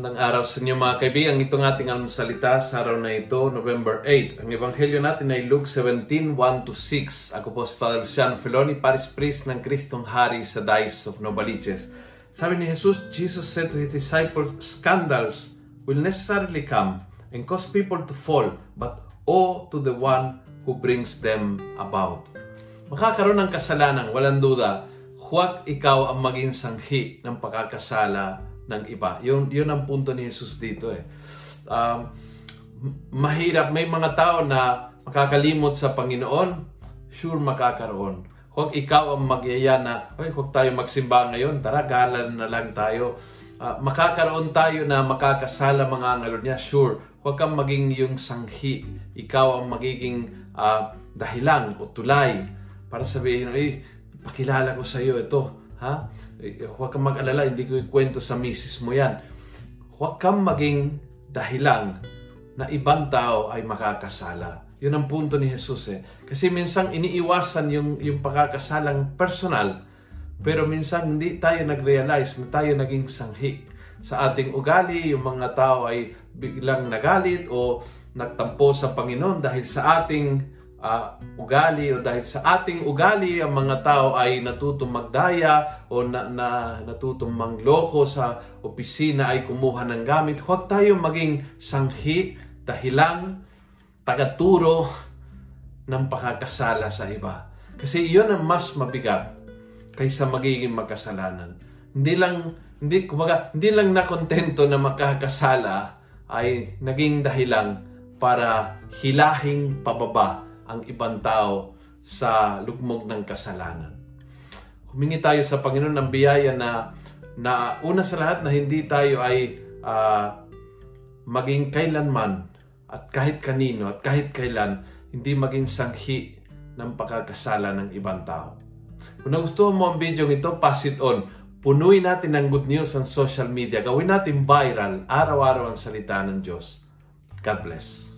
araw sa inyo mga kaibigan. Itong ating almusalita sa araw na ito, November 8. Ang ebanghelyo natin ay Luke 17, 1-6. Ako po si Father Luciano Feloni, Paris Priest ng Kristong Hari sa Dice of Novaliches. Sabi ni Jesus, Jesus said to His disciples, Scandals will necessarily come and cause people to fall, but woe to the one who brings them about. Makakaroon ng kasalanan, walang duda. Huwag ikaw ang maging sanghi ng pagkakasala ng iba. Yun, yun ang punto ni Jesus dito eh. Um, mahirap, may mga tao na makakalimot sa Panginoon, sure makakaroon. Huwag ikaw ang magyaya na, Ay, huwag tayo magsimba ngayon, tara, galan na lang tayo. Uh, makakaroon tayo na makakasala mga angalo niya, sure. Huwag kang maging yung sanghi. Ikaw ang magiging uh, dahilan o tulay para sabihin, ay, pakilala ko sa iyo ito. Ha? Huwag kang mag-alala, hindi ko ikwento sa misis mo yan. Huwag kang maging dahilan na ibang tao ay makakasala. Yun ang punto ni Jesus eh. Kasi minsan iniiwasan yung, yung pagkakasalang personal, pero minsan hindi tayo nag-realize na tayo naging sanghi. Sa ating ugali, yung mga tao ay biglang nagalit o nagtampo sa Panginoon dahil sa ating uh, ugali o dahil sa ating ugali ang mga tao ay natutong magdaya o na, na natutong mangloko sa opisina ay kumuha ng gamit. Huwag tayo maging sanghi, dahilan, tagaturo ng pakakasala sa iba. Kasi iyon ang mas mabigat kaysa magiging magkasalanan. Hindi lang hindi kumaga, hindi lang nakontento na makakasala ay naging dahilan para hilahing pababa ang ibang tao sa lugmok ng kasalanan. Humingi tayo sa Panginoon ng biyaya na, na una sa lahat na hindi tayo ay uh, maging kailanman at kahit kanino at kahit kailan hindi maging sanghi ng pagkakasala ng ibang tao. Kung nagustuhan mo ang video ito, pass it on. Punuin natin ng good news ang social media. Gawin natin viral, araw-araw ang salita ng Diyos. God bless.